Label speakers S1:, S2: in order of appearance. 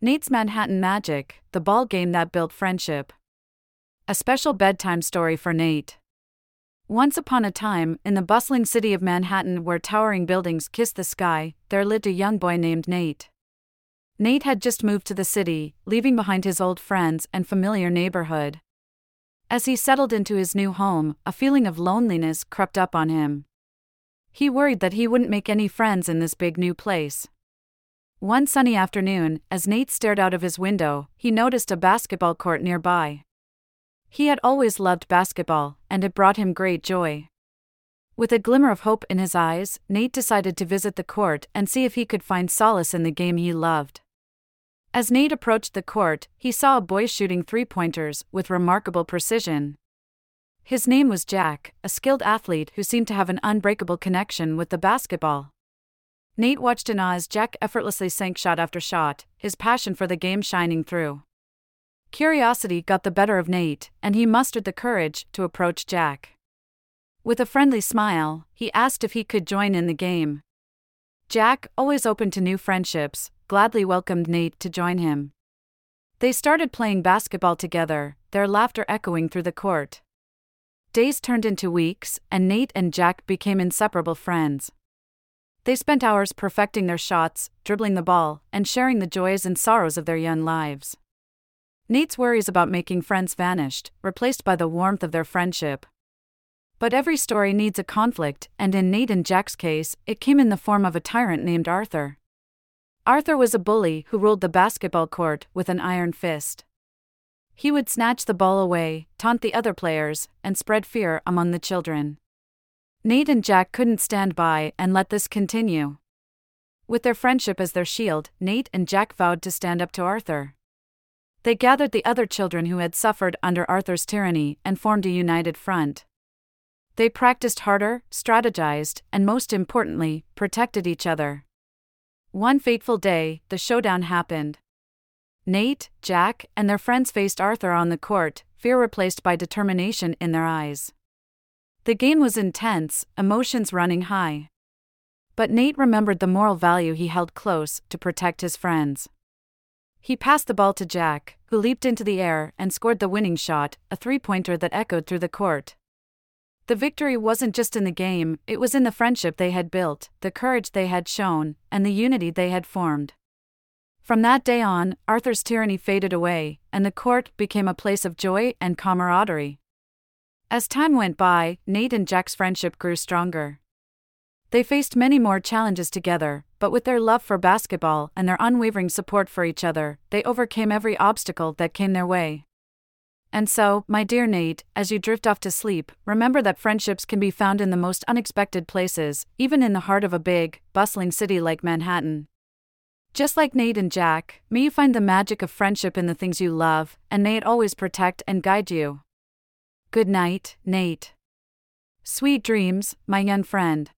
S1: Nate's Manhattan Magic, the ball game that built friendship. A special bedtime story for Nate. Once upon a time, in the bustling city of Manhattan where towering buildings kiss the sky, there lived a young boy named Nate. Nate had just moved to the city, leaving behind his old friends and familiar neighborhood. As he settled into his new home, a feeling of loneliness crept up on him. He worried that he wouldn't make any friends in this big new place. One sunny afternoon, as Nate stared out of his window, he noticed a basketball court nearby. He had always loved basketball, and it brought him great joy. With a glimmer of hope in his eyes, Nate decided to visit the court and see if he could find solace in the game he loved. As Nate approached the court, he saw a boy shooting three pointers with remarkable precision. His name was Jack, a skilled athlete who seemed to have an unbreakable connection with the basketball. Nate watched in awe as Jack effortlessly sank shot after shot, his passion for the game shining through. Curiosity got the better of Nate, and he mustered the courage to approach Jack. With a friendly smile, he asked if he could join in the game. Jack, always open to new friendships, gladly welcomed Nate to join him. They started playing basketball together, their laughter echoing through the court. Days turned into weeks, and Nate and Jack became inseparable friends. They spent hours perfecting their shots, dribbling the ball, and sharing the joys and sorrows of their young lives. Nate's worries about making friends vanished, replaced by the warmth of their friendship. But every story needs a conflict, and in Nate and Jack's case, it came in the form of a tyrant named Arthur. Arthur was a bully who ruled the basketball court with an iron fist. He would snatch the ball away, taunt the other players, and spread fear among the children. Nate and Jack couldn't stand by and let this continue. With their friendship as their shield, Nate and Jack vowed to stand up to Arthur. They gathered the other children who had suffered under Arthur's tyranny and formed a united front. They practiced harder, strategized, and most importantly, protected each other. One fateful day, the showdown happened. Nate, Jack, and their friends faced Arthur on the court, fear replaced by determination in their eyes. The game was intense, emotions running high. But Nate remembered the moral value he held close to protect his friends. He passed the ball to Jack, who leaped into the air and scored the winning shot, a three pointer that echoed through the court. The victory wasn't just in the game, it was in the friendship they had built, the courage they had shown, and the unity they had formed. From that day on, Arthur's tyranny faded away, and the court became a place of joy and camaraderie. As time went by, Nate and Jack's friendship grew stronger. They faced many more challenges together, but with their love for basketball and their unwavering support for each other, they overcame every obstacle that came their way. And so, my dear Nate, as you drift off to sleep, remember that friendships can be found in the most unexpected places, even in the heart of a big, bustling city like Manhattan. Just like Nate and Jack, may you find the magic of friendship in the things you love, and may it always protect and guide you. Good night, Nate. Sweet dreams, my young friend.